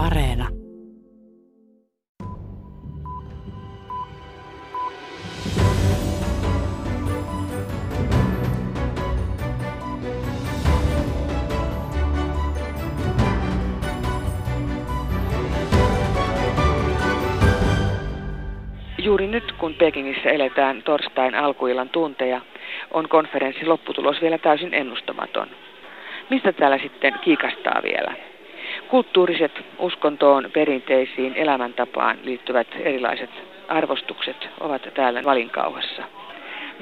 Areena. Juuri nyt, kun Pekingissä eletään torstain alkuillan tunteja, on konferenssin lopputulos vielä täysin ennustamaton. Mistä täällä sitten kiikastaa vielä? Kulttuuriset, uskontoon, perinteisiin, elämäntapaan liittyvät erilaiset arvostukset ovat täällä valinkauhassa.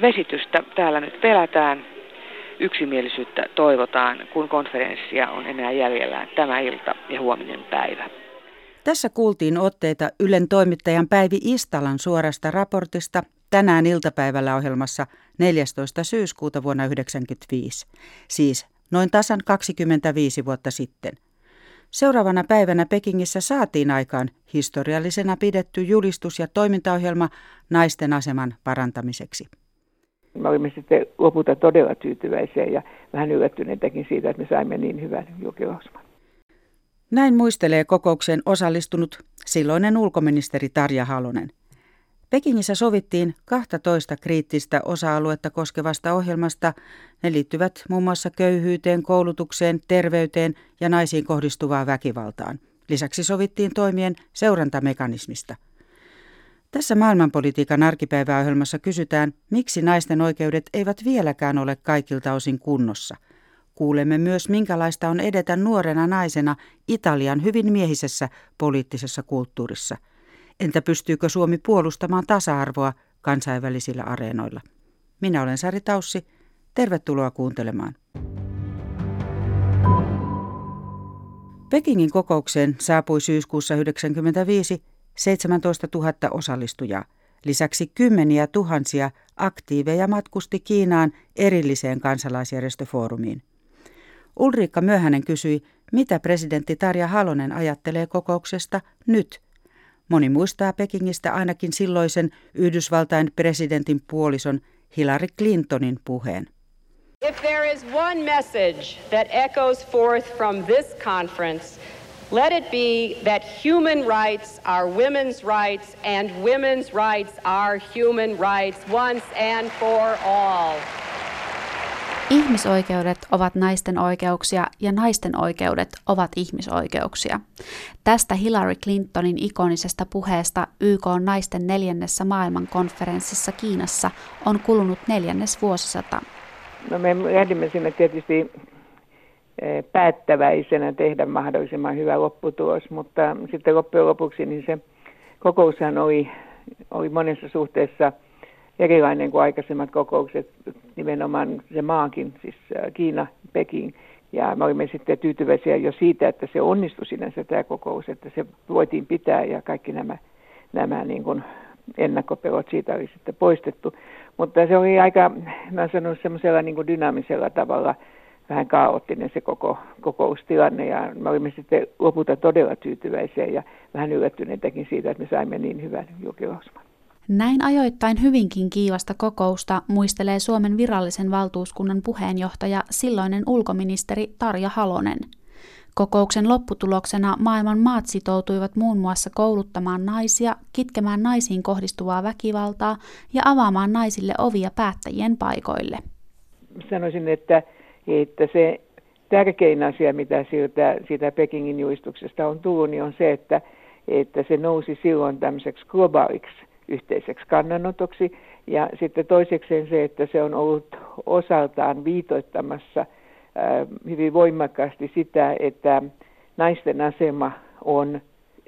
Vesitystä täällä nyt pelätään, yksimielisyyttä toivotaan, kun konferenssia on enää jäljellä tämä ilta ja huominen päivä. Tässä kuultiin otteita Ylen toimittajan Päivi Istalan suorasta raportista tänään iltapäivällä ohjelmassa 14. syyskuuta vuonna 1995, siis noin tasan 25 vuotta sitten. Seuraavana päivänä Pekingissä saatiin aikaan historiallisena pidetty julistus ja toimintaohjelma naisten aseman parantamiseksi. Me olimme sitten lopulta todella tyytyväisiä ja vähän yllättyneitäkin siitä, että me saimme niin hyvän julkilausuman. Näin muistelee kokoukseen osallistunut silloinen ulkoministeri Tarja Halonen. Pekingissä sovittiin 12 kriittistä osa-aluetta koskevasta ohjelmasta. Ne liittyvät muun muassa köyhyyteen, koulutukseen, terveyteen ja naisiin kohdistuvaan väkivaltaan. Lisäksi sovittiin toimien seurantamekanismista. Tässä maailmanpolitiikan arkipäiväohjelmassa kysytään, miksi naisten oikeudet eivät vieläkään ole kaikilta osin kunnossa – Kuulemme myös, minkälaista on edetä nuorena naisena Italian hyvin miehisessä poliittisessa kulttuurissa. Entä pystyykö Suomi puolustamaan tasa-arvoa kansainvälisillä areenoilla? Minä olen Sari Taussi. Tervetuloa kuuntelemaan. Pekingin kokoukseen saapui syyskuussa 1995 17 000 osallistujaa. Lisäksi kymmeniä tuhansia aktiiveja matkusti Kiinaan erilliseen kansalaisjärjestöfoorumiin. Ulriikka Myöhänen kysyi, mitä presidentti Tarja Halonen ajattelee kokouksesta nyt. Moni muistaa Pekingistä ainakin silloisen Yhdysvaltain presidentin puolison Hillary Clintonin puheen. If there is one message that echoes forth from this conference, let it be that human rights are women's rights and women's rights are human rights once and for all. Ihmisoikeudet ovat naisten oikeuksia ja naisten oikeudet ovat ihmisoikeuksia. Tästä Hillary Clintonin ikonisesta puheesta YK on naisten neljännessä maailmankonferenssissa Kiinassa on kulunut neljännes vuosisata. No me lähdimme sinne tietysti eh, päättäväisenä tehdä mahdollisimman hyvä lopputulos, mutta sitten loppujen lopuksi niin se kokoushan oli, oli monessa suhteessa – erilainen kuin aikaisemmat kokoukset, nimenomaan se maankin, siis äh, Kiina, Peking. Ja me olimme sitten tyytyväisiä jo siitä, että se onnistui sinänsä tämä kokous, että se voitiin pitää ja kaikki nämä, nämä niin kuin ennakkopelot siitä oli sitten poistettu. Mutta se oli aika, mä olen sanonut, semmoisella niin dynaamisella tavalla vähän kaoottinen se koko kokoustilanne ja me olimme sitten lopulta todella tyytyväisiä ja vähän yllättyneitäkin siitä, että me saimme niin hyvän julkilausuman. Näin ajoittain hyvinkin kiivasta kokousta muistelee Suomen virallisen valtuuskunnan puheenjohtaja silloinen ulkoministeri Tarja Halonen. Kokouksen lopputuloksena maailman maat sitoutuivat muun muassa kouluttamaan naisia, kitkemään naisiin kohdistuvaa väkivaltaa ja avaamaan naisille ovia päättäjien paikoille. Sanoisin, että, että se tärkein asia, mitä siitä, siitä Pekingin juistuksesta on tullut, niin on se, että, että se nousi silloin tämmöiseksi globaaliksi yhteiseksi kannanotoksi. Ja sitten toisekseen se, että se on ollut osaltaan viitoittamassa hyvin voimakkaasti sitä, että naisten asema on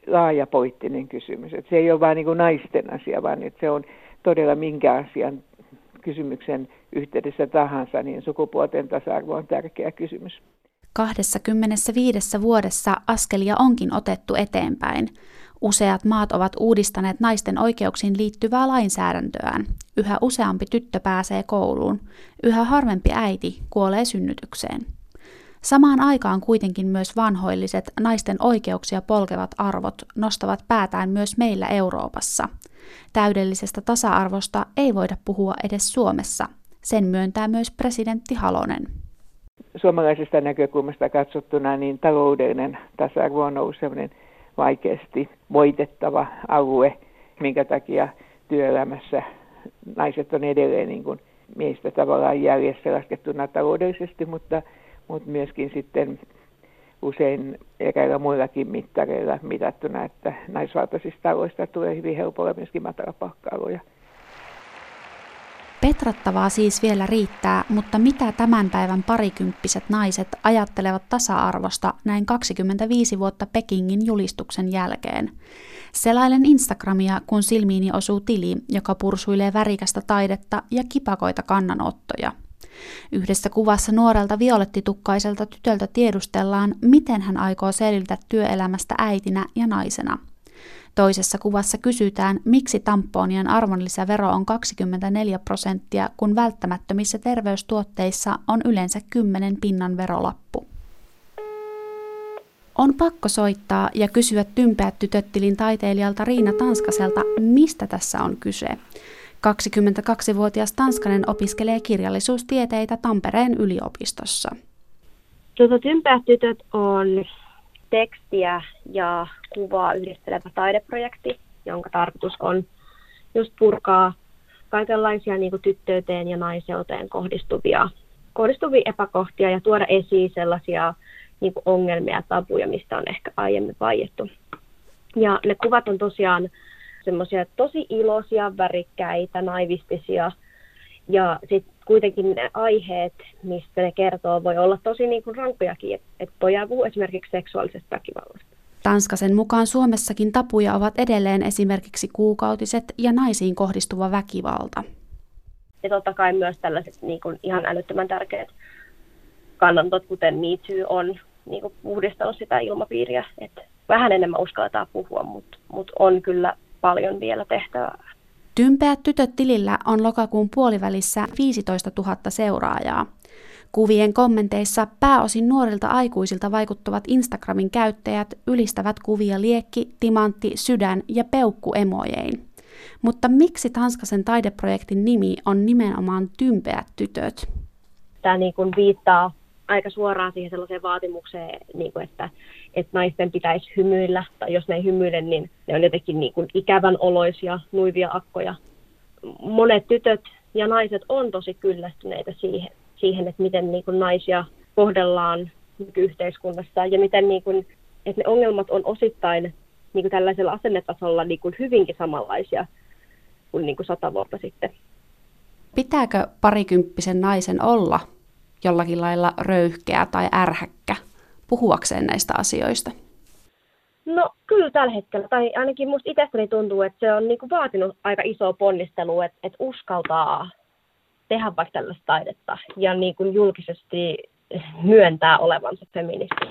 laajapoittinen kysymys. Että se ei ole vain niin naisten asia, vaan että se on todella minkä asian kysymyksen yhteydessä tahansa, niin sukupuolten tasa-arvo on tärkeä kysymys. 25 vuodessa askelia onkin otettu eteenpäin. Useat maat ovat uudistaneet naisten oikeuksiin liittyvää lainsäädäntöään. Yhä useampi tyttö pääsee kouluun. Yhä harvempi äiti kuolee synnytykseen. Samaan aikaan kuitenkin myös vanhoilliset naisten oikeuksia polkevat arvot nostavat päätään myös meillä Euroopassa. Täydellisestä tasa-arvosta ei voida puhua edes Suomessa. Sen myöntää myös presidentti Halonen. Suomalaisesta näkökulmasta katsottuna niin taloudellinen tasa-arvo on ollut vaikeasti voitettava alue, minkä takia työelämässä naiset on edelleen niin kuin meistä tavallaan jäljessä laskettuna taloudellisesti, mutta, mutta myöskin sitten usein eräillä muillakin mittareilla mitattuna, että naisvaltaisista taloista tulee hyvin helpolla myöskin matalapalkka-aloja. Petrattavaa siis vielä riittää, mutta mitä tämän päivän parikymppiset naiset ajattelevat tasa-arvosta näin 25 vuotta Pekingin julistuksen jälkeen? Selailen Instagramia, kun silmiini osuu tili, joka pursuilee värikästä taidetta ja kipakoita kannanottoja. Yhdessä kuvassa nuorelta violettitukkaiselta tytöltä tiedustellaan, miten hän aikoo selvitä työelämästä äitinä ja naisena – Toisessa kuvassa kysytään, miksi tamponien arvonlisävero on 24 prosenttia, kun välttämättömissä terveystuotteissa on yleensä 10 pinnan verolappu. On pakko soittaa ja kysyä tympeät tytöttilin taiteilijalta Riina Tanskaselta, mistä tässä on kyse. 22-vuotias Tanskanen opiskelee kirjallisuustieteitä Tampereen yliopistossa. Tuota, tympäät tytöt on tekstiä ja kuvaa yhdistelevä taideprojekti, jonka tarkoitus on just purkaa kaikenlaisia niin kuin tyttöyteen ja naiseuteen kohdistuvia, kohdistuvia epäkohtia ja tuoda esiin sellaisia niin kuin ongelmia ja tabuja, mistä on ehkä aiemmin vaiettu. Ja ne kuvat on tosiaan semmoisia tosi iloisia, värikkäitä, naivistisia ja sitten kuitenkin ne aiheet, mistä ne kertoo, voi olla tosi niin kuin rankkojakin, että et pojaa puhuu esimerkiksi seksuaalisesta väkivallasta. Tanskasen mukaan Suomessakin tapuja ovat edelleen esimerkiksi kuukautiset ja naisiin kohdistuva väkivalta. Ja totta kai myös tällaiset niin kuin ihan älyttömän tärkeät kannantot, kuten Me Too, on niin kuin puhdistanut sitä ilmapiiriä. Että vähän enemmän uskalletaan puhua, mutta, mutta on kyllä paljon vielä tehtävää. Tympeät tytöt tilillä on lokakuun puolivälissä 15 000 seuraajaa. Kuvien kommenteissa pääosin nuorilta aikuisilta vaikuttavat Instagramin käyttäjät ylistävät kuvia liekki, timantti, sydän ja peukku emojein. Mutta miksi Tanskasen taideprojektin nimi on nimenomaan Tympeät tytöt? Tämä niin kuin viittaa aika suoraan siihen sellaiseen vaatimukseen, niin kuin että, että naisten pitäisi hymyillä, tai jos ne ei hymyile, niin ne on jotenkin niin kuin ikävän oloisia, nuivia akkoja. Monet tytöt ja naiset on tosi kyllästyneitä siihen, siihen että miten niin kuin naisia kohdellaan yhteiskunnassa ja miten niin kuin, että ne ongelmat on osittain niin kuin tällaisella asennetasolla niin kuin hyvinkin samanlaisia kuin, niin kuin sata vuotta sitten. Pitääkö parikymppisen naisen olla jollakin lailla röyhkeä tai ärhäkkä puhuakseen näistä asioista? No kyllä tällä hetkellä, tai ainakin musta itsestäni tuntuu, että se on niinku vaatinut aika isoa ponnistelua, että, että uskaltaa tehdä vaikka tällaista taidetta ja niinku julkisesti myöntää olevansa feministi.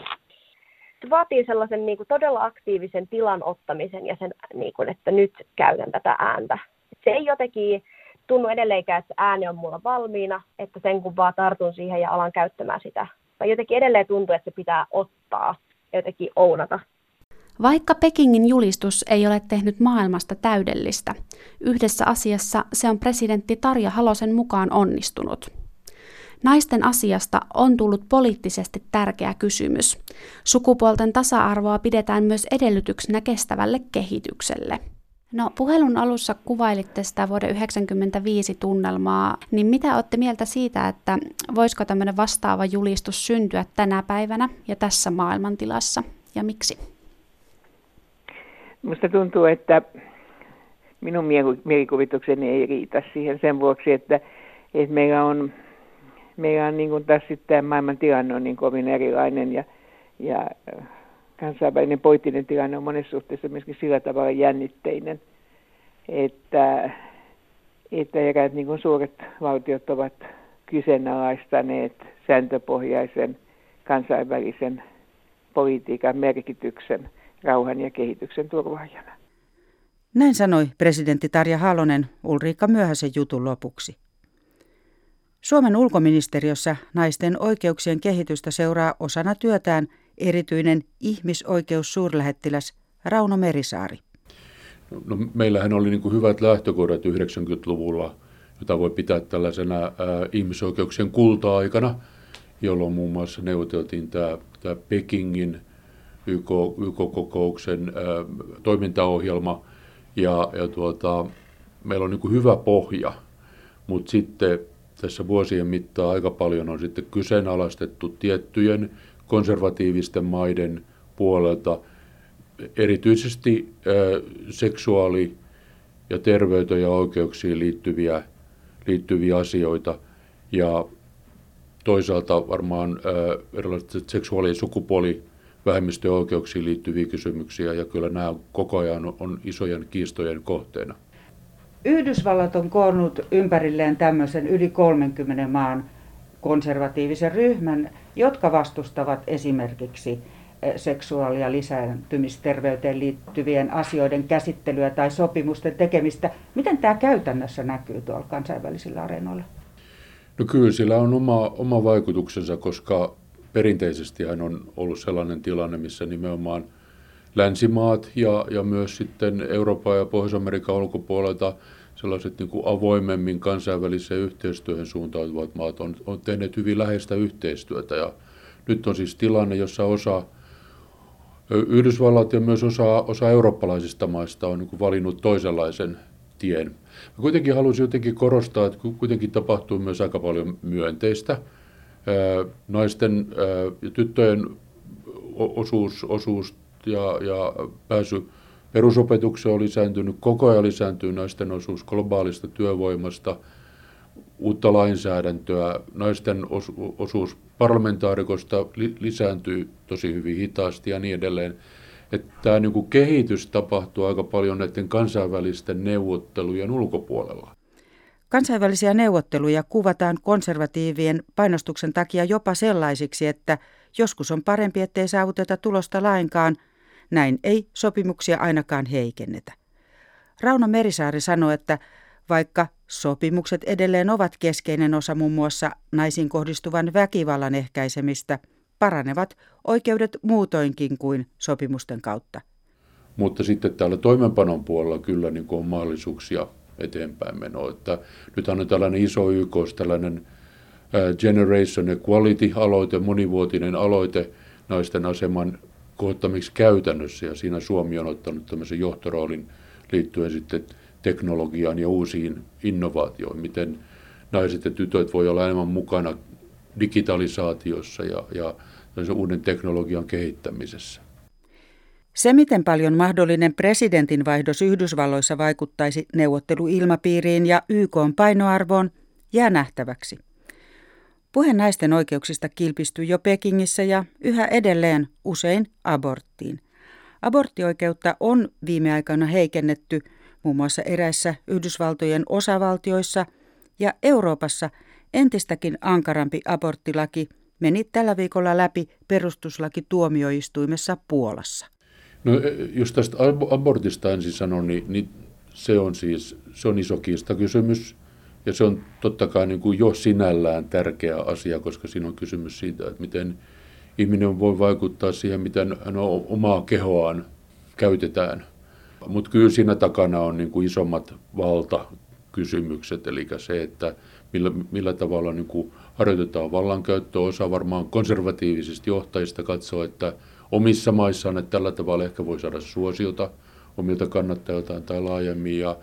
Se vaatii sellaisen niinku todella aktiivisen tilan ottamisen ja sen, niinku, että nyt käytän tätä ääntä. Se ei jotenkin tunnu edelleenkään, että ääni on mulla valmiina, että sen kun vaan tartun siihen ja alan käyttämään sitä. Tai jotenkin edelleen tuntuu, että se pitää ottaa ja jotenkin ounata. Vaikka Pekingin julistus ei ole tehnyt maailmasta täydellistä, yhdessä asiassa se on presidentti Tarja Halosen mukaan onnistunut. Naisten asiasta on tullut poliittisesti tärkeä kysymys. Sukupuolten tasa-arvoa pidetään myös edellytyksenä kestävälle kehitykselle. No puhelun alussa kuvailitte sitä vuoden 1995 tunnelmaa, niin mitä olette mieltä siitä, että voisiko tämmöinen vastaava julistus syntyä tänä päivänä ja tässä maailmantilassa ja miksi? Minusta tuntuu, että minun mielikuvitukseni ei riitä siihen sen vuoksi, että, että meillä on, meillä on niin kuin taas sitten maailman tilanne on niin kovin erilainen ja, ja kansainvälinen poliittinen tilanne on monessa suhteessa myöskin sillä tavalla jännitteinen, että, että eräät niin kuin suuret valtiot ovat kyseenalaistaneet sääntöpohjaisen kansainvälisen politiikan merkityksen rauhan ja kehityksen turvaajana. Näin sanoi presidentti Tarja Halonen Ulriikka Myöhäsen jutun lopuksi. Suomen ulkoministeriössä naisten oikeuksien kehitystä seuraa osana työtään erityinen ihmisoikeussuurlähettiläs Rauno Merisaari. No, meillähän oli niin kuin hyvät lähtökohdat 90-luvulla, jota voi pitää tällaisena ää, ihmisoikeuksien kulta-aikana, jolloin muun muassa neuvoteltiin tämä, tämä Pekingin YK, YK-kokouksen ää, toimintaohjelma ja, ja tuota, meillä on niin kuin hyvä pohja, mutta sitten tässä vuosien mittaan aika paljon on sitten kyseenalaistettu tiettyjen konservatiivisten maiden puolelta erityisesti seksuaali- ja terveyteen ja oikeuksiin liittyviä, liittyviä asioita. Ja toisaalta varmaan erilaiset seksuaali- ja sukupuolivähemmistöjen oikeuksiin liittyviä kysymyksiä, ja kyllä nämä koko ajan on isojen kiistojen kohteena. Yhdysvallat on koonnut ympärilleen tämmöisen yli 30 maan konservatiivisen ryhmän, jotka vastustavat esimerkiksi eh, seksuaali- ja lisääntymisterveyteen liittyvien asioiden käsittelyä tai sopimusten tekemistä. Miten tämä käytännössä näkyy tuolla kansainvälisillä areenoilla? No kyllä sillä on oma, oma vaikutuksensa, koska perinteisesti on ollut sellainen tilanne, missä nimenomaan – länsimaat ja, ja myös sitten Euroopan ja Pohjois-Amerikan ulkopuolelta sellaiset niin kuin avoimemmin kansainväliseen yhteistyöhön suuntautuvat maat on, on tehneet hyvin läheistä yhteistyötä. Ja nyt on siis tilanne, jossa osa Yhdysvallat ja myös osa, osa eurooppalaisista maista on niin valinnut toisenlaisen tien. Mä kuitenkin haluaisin jotenkin korostaa, että kuitenkin tapahtuu myös aika paljon myönteistä. Naisten ja tyttöjen osuus, osuus ja, ja pääsy perusopetukseen on lisääntynyt, koko ajan lisääntyy naisten osuus globaalista työvoimasta, uutta lainsäädäntöä, naisten osuus parlamentaarikosta li, lisääntyy tosi hyvin hitaasti ja niin edelleen. Että tämä niin kuin kehitys tapahtuu aika paljon näiden kansainvälisten neuvottelujen ulkopuolella. Kansainvälisiä neuvotteluja kuvataan konservatiivien painostuksen takia jopa sellaisiksi, että joskus on parempi, ettei saavuteta tulosta lainkaan – näin ei sopimuksia ainakaan heikennetä. Rauno Merisaari sanoi, että vaikka sopimukset edelleen ovat keskeinen osa muun muassa naisiin kohdistuvan väkivallan ehkäisemistä, paranevat oikeudet muutoinkin kuin sopimusten kautta. Mutta sitten täällä toimenpanon puolella kyllä niin on mahdollisuuksia eteenpäin menoa. Että nythän on tällainen iso YK, tällainen Generation Equality-aloite, monivuotinen aloite naisten aseman kohottamiksi käytännössä ja siinä Suomi on ottanut tämmöisen johtoroolin liittyen sitten teknologiaan ja uusiin innovaatioihin, miten naiset ja tytöt voi olla enemmän mukana digitalisaatiossa ja, ja uuden teknologian kehittämisessä. Se, miten paljon mahdollinen presidentinvaihdos Yhdysvalloissa vaikuttaisi neuvotteluilmapiiriin ja YK painoarvoon, jää nähtäväksi. Puhe naisten oikeuksista kilpistyi jo Pekingissä ja yhä edelleen usein aborttiin. Aborttioikeutta on viime aikoina heikennetty muun muassa eräissä Yhdysvaltojen osavaltioissa ja Euroopassa entistäkin ankarampi aborttilaki meni tällä viikolla läpi perustuslaki tuomioistuimessa Puolassa. No, jos tästä abortista ensin sanon, niin, niin se on siis se on iso kiistakysymys. Ja se on totta kai niin kuin jo sinällään tärkeä asia, koska siinä on kysymys siitä, että miten ihminen voi vaikuttaa siihen, miten hän omaa kehoaan käytetään. Mutta kyllä siinä takana on niin kuin isommat valtakysymykset, eli se, että millä, millä tavalla niin kuin harjoitetaan vallankäyttöä. Osa varmaan konservatiivisista johtajista katsoo, että omissa maissaan, että tällä tavalla ehkä voi saada suosiota omilta kannattajiltaan tai laajemmin. Ja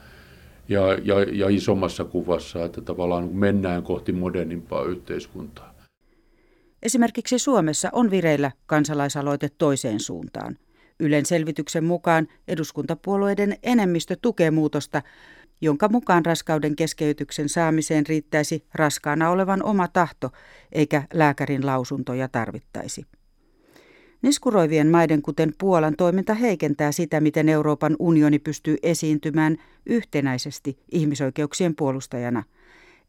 ja, ja, ja isommassa kuvassa, että tavallaan mennään kohti modernimpaa yhteiskuntaa. Esimerkiksi Suomessa on vireillä kansalaisaloite toiseen suuntaan. Ylen selvityksen mukaan eduskuntapuolueiden enemmistö tukee muutosta, jonka mukaan raskauden keskeytyksen saamiseen riittäisi raskaana olevan oma tahto, eikä lääkärin lausuntoja tarvittaisi. Niskuroivien maiden kuten Puolan toiminta heikentää sitä, miten Euroopan unioni pystyy esiintymään yhtenäisesti ihmisoikeuksien puolustajana.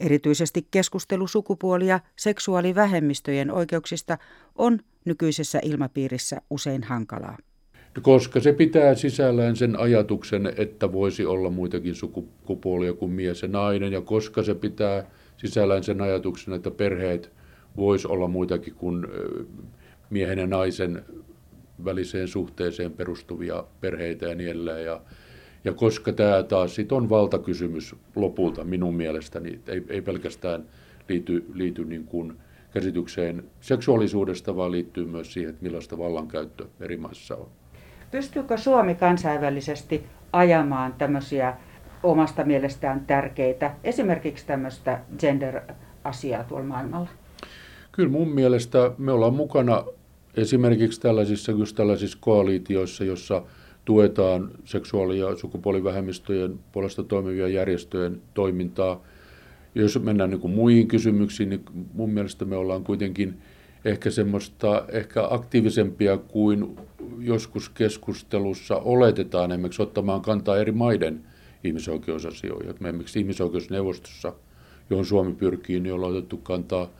Erityisesti keskustelu sukupuoli- ja seksuaalivähemmistöjen oikeuksista on nykyisessä ilmapiirissä usein hankalaa. Koska se pitää sisällään sen ajatuksen, että voisi olla muitakin sukupuolia kuin mies ja nainen, ja koska se pitää sisällään sen ajatuksen, että perheet voisi olla muitakin kuin miehen ja naisen väliseen suhteeseen perustuvia perheitä ja niin edelleen. Ja, ja koska tämä taas sit on valtakysymys lopulta minun mielestäni, ei, ei pelkästään liity, liity niin kuin käsitykseen seksuaalisuudesta, vaan liittyy myös siihen, että millaista vallankäyttö eri maissa on. Pystyykö Suomi kansainvälisesti ajamaan tämmöisiä omasta mielestään tärkeitä, esimerkiksi tämmöistä gender-asiaa tuolla maailmalla? Kyllä mun mielestä me ollaan mukana esimerkiksi tällaisissa, just tällaisissa koalitioissa, jossa tuetaan seksuaali- ja sukupuolivähemmistöjen puolesta toimivia järjestöjen toimintaa. Jos mennään niin kuin muihin kysymyksiin, niin mun mielestä me ollaan kuitenkin ehkä semmoista ehkä aktiivisempia kuin joskus keskustelussa oletetaan, esimerkiksi ottamaan kantaa eri maiden ihmisoikeusasioihin. Me esimerkiksi ihmisoikeusneuvostossa, johon Suomi pyrkii, niin ollaan otettu kantaa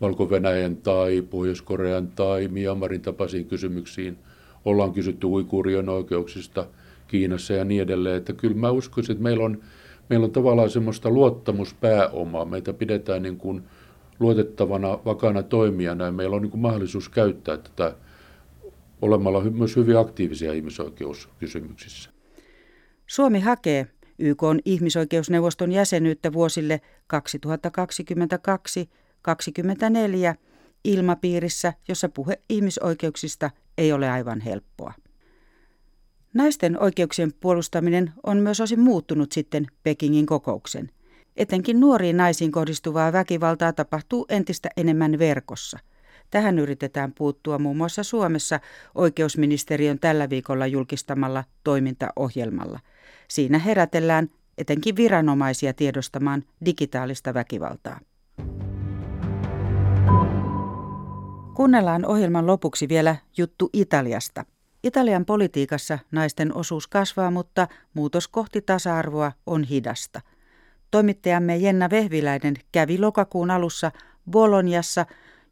Valko-Venäjän tai Pohjois-Korean tai Myanmarin tapaisiin kysymyksiin. Ollaan kysytty uikuurien oikeuksista Kiinassa ja niin edelleen. Että kyllä mä uskoisin, että meillä on, meillä on tavallaan semmoista luottamuspääomaa. Meitä pidetään niin kuin luotettavana, vakana toimijana ja meillä on niin kuin mahdollisuus käyttää tätä olemalla myös hyvin aktiivisia ihmisoikeuskysymyksissä. Suomi hakee YK on ihmisoikeusneuvoston jäsenyyttä vuosille 2022-2024 ilmapiirissä, jossa puhe ihmisoikeuksista ei ole aivan helppoa. Naisten oikeuksien puolustaminen on myös osin muuttunut sitten Pekingin kokouksen. Etenkin nuoriin naisiin kohdistuvaa väkivaltaa tapahtuu entistä enemmän verkossa. Tähän yritetään puuttua muun muassa Suomessa oikeusministeriön tällä viikolla julkistamalla toimintaohjelmalla. Siinä herätellään etenkin viranomaisia tiedostamaan digitaalista väkivaltaa. Kuunnellaan ohjelman lopuksi vielä juttu Italiasta. Italian politiikassa naisten osuus kasvaa, mutta muutos kohti tasa-arvoa on hidasta. Toimittajamme Jenna Vehviläinen kävi lokakuun alussa Boloniassa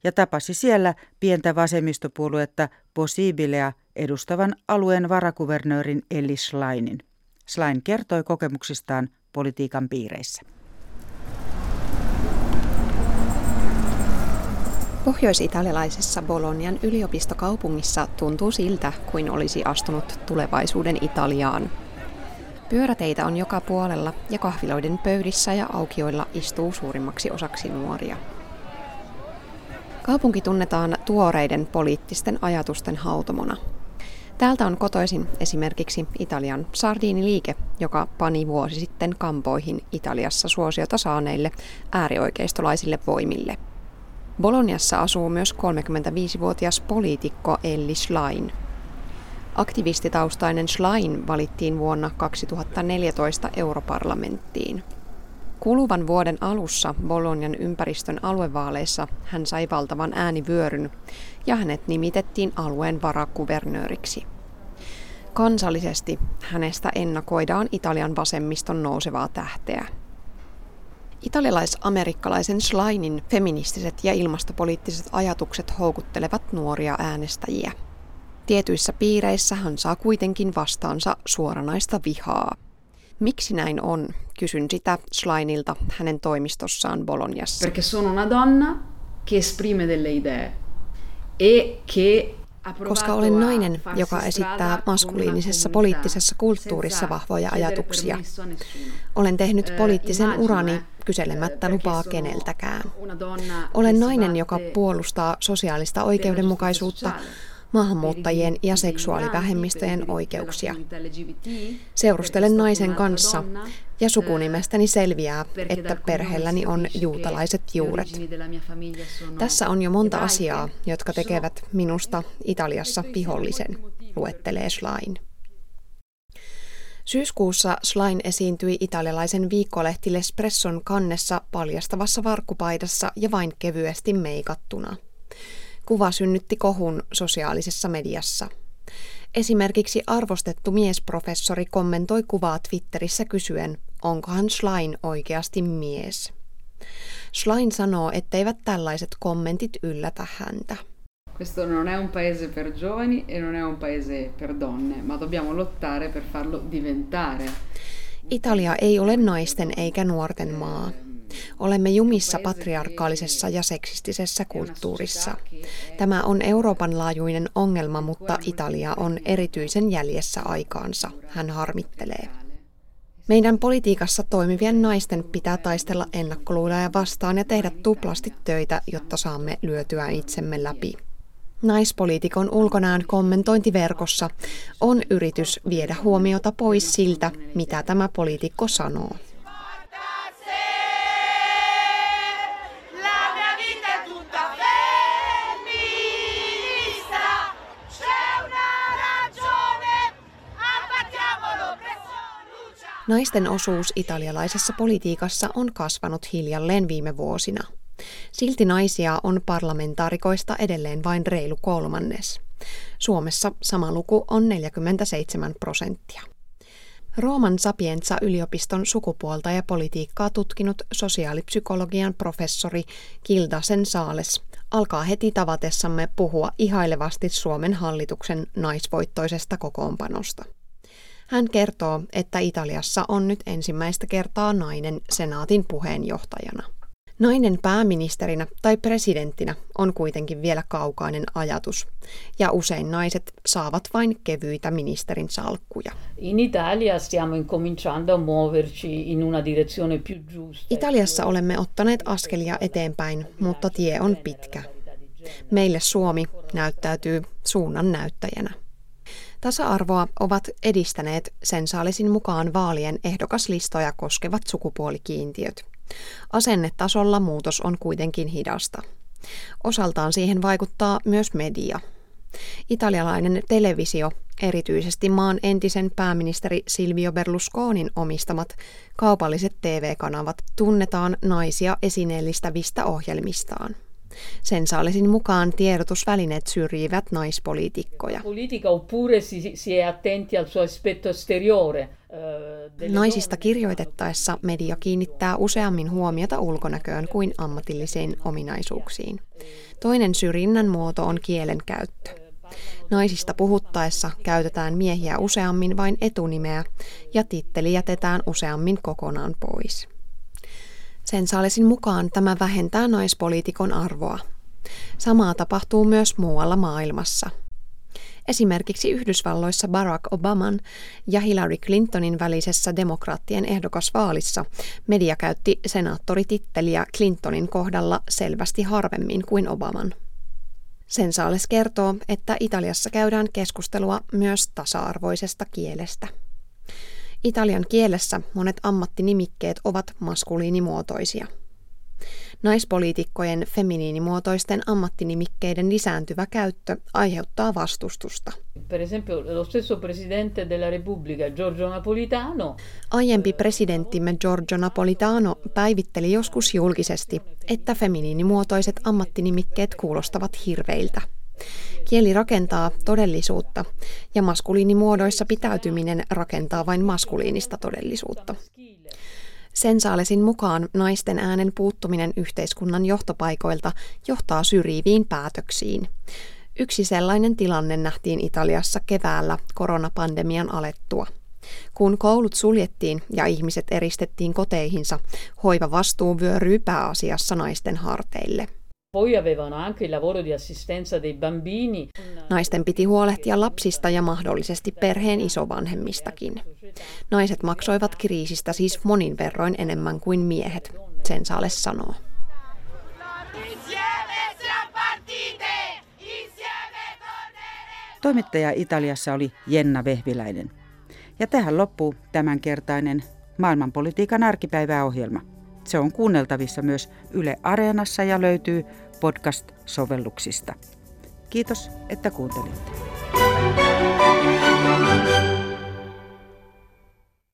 ja tapasi siellä pientä vasemmistopuoluetta Possibilea edustavan alueen varakuvernöörin Elli Schleinin. Schlein kertoi kokemuksistaan politiikan piireissä. Pohjois-italialaisessa Bolonian yliopistokaupungissa tuntuu siltä, kuin olisi astunut tulevaisuuden Italiaan. Pyöräteitä on joka puolella ja kahviloiden pöydissä ja aukioilla istuu suurimmaksi osaksi nuoria. Kaupunki tunnetaan tuoreiden poliittisten ajatusten hautomona. Täältä on kotoisin esimerkiksi Italian sardiiniliike, joka pani vuosi sitten kampoihin Italiassa suosiota saaneille äärioikeistolaisille voimille – Boloniassa asuu myös 35-vuotias poliitikko Elli Schlein. Aktivistitaustainen Schlein valittiin vuonna 2014 europarlamenttiin. Kuluvan vuoden alussa Bolonian ympäristön aluevaaleissa hän sai valtavan äänivyöryn ja hänet nimitettiin alueen varakuvernööriksi. Kansallisesti hänestä ennakoidaan Italian vasemmiston nousevaa tähteä – Italialais-amerikkalaisen Schleinin feministiset ja ilmastopoliittiset ajatukset houkuttelevat nuoria äänestäjiä. Tietyissä piireissä hän saa kuitenkin vastaansa suoranaista vihaa. Miksi näin on? Kysyn sitä Schleinilta hänen toimistossaan Boloniassa. Perché sono una donna che esprime delle idee e che koska olen nainen, joka esittää maskuliinisessa poliittisessa kulttuurissa vahvoja ajatuksia. Olen tehnyt eh, poliittisen urani kyselemättä lupaa keneltäkään. Olen nainen, joka puolustaa sosiaalista oikeudenmukaisuutta, maahanmuuttajien ja seksuaalivähemmistöjen oikeuksia. Seurustelen naisen kanssa ja sukunimestäni selviää, että perheelläni on juutalaiset juuret. Tässä on jo monta asiaa, jotka tekevät minusta Italiassa vihollisen, luettelee Schlein. Syyskuussa Schlein esiintyi italialaisen viikkolehti L'Espresson kannessa paljastavassa varkkupaidassa ja vain kevyesti meikattuna. Kuva synnytti kohun sosiaalisessa mediassa. Esimerkiksi arvostettu miesprofessori kommentoi kuvaa Twitterissä kysyen, onkohan Schlein oikeasti mies. Schlein sanoo, etteivät tällaiset kommentit yllätä häntä. Questo non è un paese per giovani e non è un paese per donne, ma dobbiamo lottare per farlo diventare. Italia ei ole naisten eikä nuorten maa. Olemme jumissa patriarkaalisessa ja seksistisessä kulttuurissa. Tämä on Euroopan laajuinen ongelma, mutta Italia on erityisen jäljessä aikaansa, hän harmittelee. Meidän politiikassa toimivien naisten pitää taistella ennakkoluuloja vastaan ja tehdä tuplasti töitä, jotta saamme lyötyä itsemme läpi. Naispoliitikon ulkonään kommentointiverkossa on yritys viedä huomiota pois siltä, mitä tämä poliitikko sanoo. Naisten osuus italialaisessa politiikassa on kasvanut hiljalleen viime vuosina. Silti naisia on parlamentaarikoista edelleen vain reilu kolmannes. Suomessa sama luku on 47 prosenttia. Rooman Sapienza-yliopiston sukupuolta ja politiikkaa tutkinut sosiaalipsykologian professori Kilda Sensaales alkaa heti tavatessamme puhua ihailevasti Suomen hallituksen naisvoittoisesta kokoonpanosta. Hän kertoo, että Italiassa on nyt ensimmäistä kertaa nainen senaatin puheenjohtajana. Nainen pääministerinä tai presidenttinä on kuitenkin vielä kaukainen ajatus, ja usein naiset saavat vain kevyitä ministerin salkkuja. In Italia stiamo incominciando a muoverci in una direzione più giusta. Italiassa olemme ottaneet askelia eteenpäin, mutta tie on pitkä. Meille Suomi näyttäytyy suunnan näyttäjänä. Tasa-arvoa ovat edistäneet sensaalisin mukaan vaalien ehdokaslistoja koskevat sukupuolikiintiöt. Asennetasolla muutos on kuitenkin hidasta. Osaltaan siihen vaikuttaa myös media. Italialainen televisio, erityisesti maan entisen pääministeri Silvio Berlusconin omistamat kaupalliset TV-kanavat, tunnetaan naisia esineellistävistä ohjelmistaan. Sensaalisin mukaan tiedotusvälineet syrjivät naispoliitikkoja. Eh, Naisista kirjoitettaessa media kiinnittää useammin huomiota ulkonäköön kuin ammatillisiin ominaisuuksiin. Toinen syrjinnän muoto on kielen käyttö. Naisista puhuttaessa käytetään miehiä useammin vain etunimeä ja titteli jätetään useammin kokonaan pois. Sensaalisin mukaan tämä vähentää naispoliitikon arvoa. Samaa tapahtuu myös muualla maailmassa. Esimerkiksi Yhdysvalloissa Barack Obaman ja Hillary Clintonin välisessä demokraattien ehdokasvaalissa media käytti senaattorititteliä Clintonin kohdalla selvästi harvemmin kuin Obaman. Sensaales kertoo, että Italiassa käydään keskustelua myös tasa-arvoisesta kielestä. Italian kielessä monet ammattinimikkeet ovat maskuliinimuotoisia. Naispoliitikkojen feminiinimuotoisten ammattinimikkeiden lisääntyvä käyttö aiheuttaa vastustusta. Per esempio, lo stesso presidente della Repubblica, Giorgio Napolitano. Aiempi presidenttimme Giorgio Napolitano päivitteli joskus julkisesti, että feminiinimuotoiset ammattinimikkeet kuulostavat hirveiltä. Kieli rakentaa todellisuutta ja maskuliinimuodoissa pitäytyminen rakentaa vain maskuliinista todellisuutta. Sensaalesin mukaan naisten äänen puuttuminen yhteiskunnan johtopaikoilta johtaa syrjiviin päätöksiin. Yksi sellainen tilanne nähtiin Italiassa keväällä koronapandemian alettua. Kun koulut suljettiin ja ihmiset eristettiin koteihinsa, hoiva vastuu vyöryy pääasiassa naisten harteille. Poi avevano anche il lavoro di assistenza dei bambini. Naisten piti huolehtia lapsista ja mahdollisesti perheen isovanhemmistakin. Naiset maksoivat kriisistä siis monin verroin enemmän kuin miehet, Sensaale sanoo. Toimittaja Italiassa oli Jenna Vehviläinen. Ja tähän loppuu tämänkertainen maailmanpolitiikan arkipäiväohjelma. Se on kuunneltavissa myös Yle Areenassa ja löytyy podcast-sovelluksista. Kiitos, että kuuntelitte. thank you